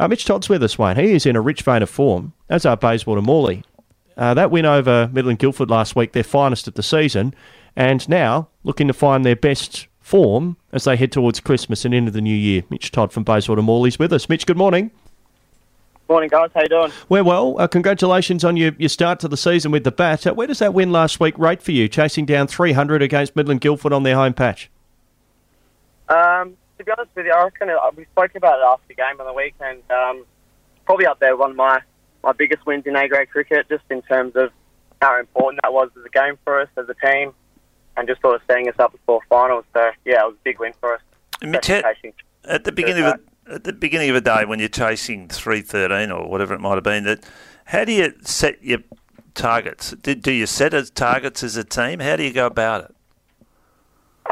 Uh, Mitch Todd's with us, Wayne. He is in a rich vein of form, as are Bayswater Morley. Uh, that win over Midland Guildford last week, their finest of the season, and now looking to find their best form as they head towards Christmas and into the new year. Mitch Todd from Bayswater Morley's with us. Mitch, good morning. Morning, guys. How you doing? We're well. Uh, congratulations on your, your start to the season with the bat. Uh, where does that win last week rate for you, chasing down 300 against Midland Guildford on their home patch? Um, to be honest with you, I reckon we spoke about it after the game on the weekend. Um, probably up there one of my, my biggest wins in A grade cricket, just in terms of how important that was as a game for us as a team, and just sort of setting us up before finals. So yeah, it was a big win for us. Mitch, at, at the beginning of the, at the beginning of a day when you're chasing three thirteen or whatever it might have been, that how do you set your targets? Do, do you set as targets as a team? How do you go about it?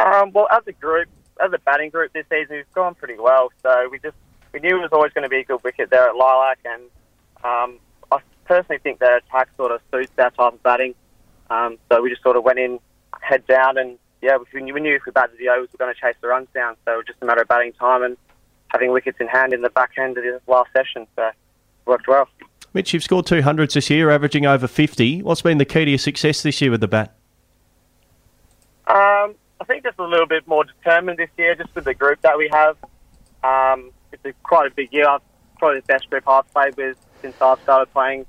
Um, well, as a group, as a batting group this season, we've gone pretty well. So we just we knew it was always going to be a good wicket there at Lilac, and um, I personally think their attack sort of suits that type of batting. Um, so we just sort of went in head down, and yeah, we knew, we knew if we batted the overs, we were going to chase the runs down. So it was just a matter of batting time and having wickets in hand in the back end of the last session. So worked well. Mitch, you've scored 200s this year, averaging over 50. What's been the key to your success this year with the bat? I think just a little bit more determined this year, just with the group that we have. Um, it's a, quite a big year. I've probably the best group I've played with since I've started playing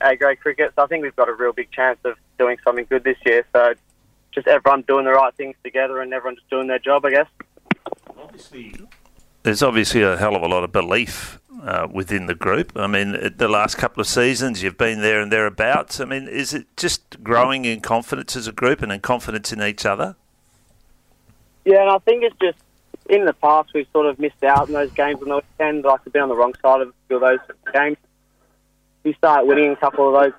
A grade cricket. So I think we've got a real big chance of doing something good this year. So just everyone doing the right things together and everyone just doing their job, I guess. Obviously, there's obviously a hell of a lot of belief uh, within the group. I mean, the last couple of seasons you've been there and thereabouts. I mean, is it just growing in confidence as a group and in confidence in each other? Yeah, and I think it's just in the past we've sort of missed out in those games on the weekend. Like to be on the wrong side of a few of those games. You start winning a couple of those,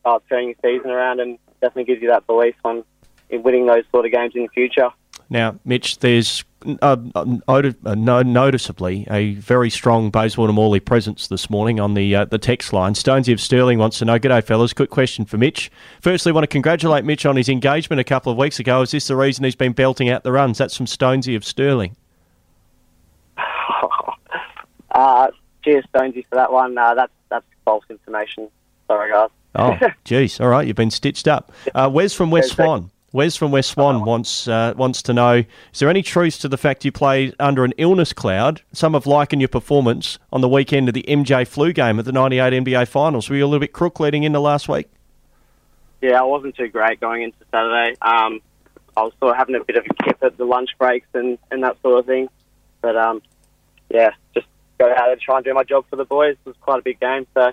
start turning your season around, and definitely gives you that belief on in winning those sort of games in the future. Now, Mitch, there's uh, uh, noticeably a very strong Bayswater Morley presence this morning on the uh, the text line. Stonesy of Stirling wants to know, G'day, fellas. Quick question for Mitch. Firstly, want to congratulate Mitch on his engagement a couple of weeks ago. Is this the reason he's been belting out the runs? That's from Stonesy of Stirling. uh, cheers, Stonesy, for that one. Uh, that's, that's false information. Sorry, guys. oh, jeez. All right, you've been stitched up. Uh, Wes from West Swan Wes from West Swan wants uh, wants to know: Is there any truth to the fact you played under an illness cloud? Some have likened your performance on the weekend of the MJ flu game at the '98 NBA Finals. Were you a little bit crook leading into last week? Yeah, I wasn't too great going into Saturday. Um, I was sort of having a bit of a kip at the lunch breaks and, and that sort of thing. But um, yeah, just go out and try and do my job for the boys. It was quite a big game, so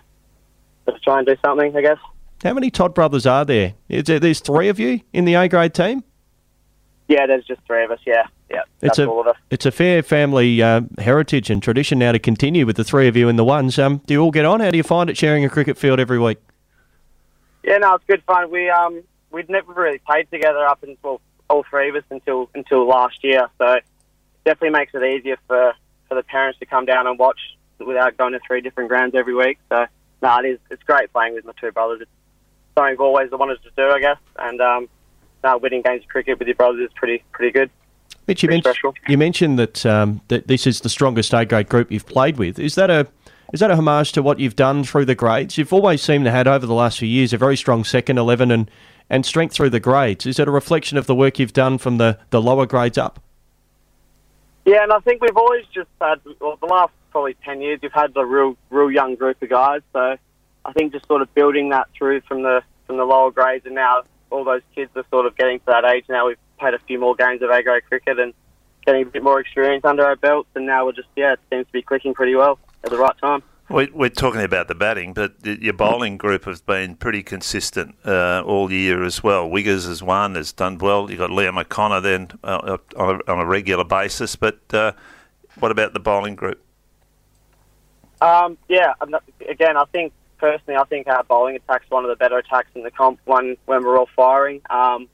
just try and do something, I guess. How many Todd brothers are there? Is there there's three of you in the A grade team? Yeah, there's just three of us. Yeah, yeah. It's a all of us. it's a fair family uh, heritage and tradition now to continue with the three of you in the ones. Um, do you all get on? How do you find it sharing a cricket field every week? Yeah, no, it's good fun. We um we'd never really played together up until all three of us until until last year. So definitely makes it easier for for the parents to come down and watch without going to three different grounds every week. So no, it is it's great playing with my two brothers. It's something I've always wanted to do, I guess. And um, now winning games of cricket with your brothers is pretty pretty good. Mitch, you, mentioned, you mentioned that um, that this is the strongest A grade group you've played with. Is that a is that a homage to what you've done through the grades? You've always seemed to have over the last few years a very strong second eleven and, and strength through the grades. Is that a reflection of the work you've done from the, the lower grades up? Yeah, and I think we've always just had well, the last probably ten years. We've had a real real young group of guys, so I think just sort of building that through from the from the lower grades, and now all those kids are sort of getting to that age. Now we've played a few more games of A grade cricket and getting a bit more experience under our belts, and now we're just yeah, it seems to be clicking pretty well at the right time. We're talking about the batting, but your bowling group has been pretty consistent uh, all year as well. Wiggers has one, has done well. You've got Liam O'Connor then uh, on, a, on, a, regular basis. But uh, what about the bowling group? Um, yeah, again, I think personally, I think our bowling attack's one of the better attacks in the comp when, when we're all firing. Um,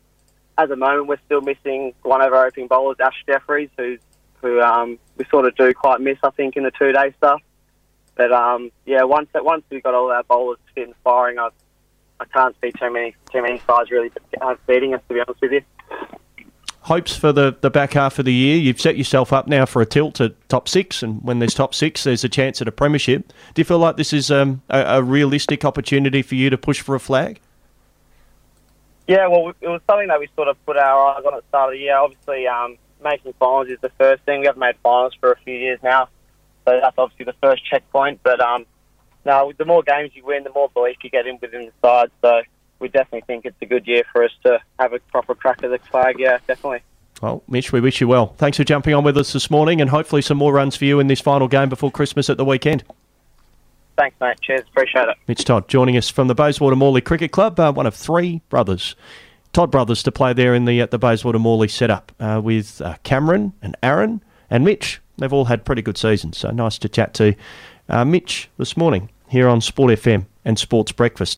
at the moment, we're still missing one of our opening bowlers, Ash Jeffries, who's, who um, we sort of do quite miss, I think, in the two day stuff. But um, yeah, once once we've got all our bowlers fit and firing, I, I can't see too many too many sides really beating us. To be honest with you. Hopes for the, the back half of the year? You've set yourself up now for a tilt at top six, and when there's top six, there's a chance at a premiership. Do you feel like this is um, a, a realistic opportunity for you to push for a flag? Yeah, well, it was something that we sort of put our eyes on at the start of the year. Obviously, um, making finals is the first thing. We haven't made finals for a few years now, so that's obviously the first checkpoint. But um, now, the more games you win, the more belief you get in within the side. So we definitely think it's a good year for us to have a proper crack at the flag. Yeah, definitely. Well, Mitch, we wish you well. Thanks for jumping on with us this morning, and hopefully some more runs for you in this final game before Christmas at the weekend. Thanks, mate. Cheers. Appreciate it. Mitch Todd joining us from the Bayswater Morley Cricket Club, uh, one of three brothers. Todd brothers to play there in the uh, the Bayswater Morley setup uh, with uh, Cameron and Aaron and Mitch. They've all had pretty good seasons, so nice to chat to uh, Mitch this morning here on Sport FM and Sports Breakfast.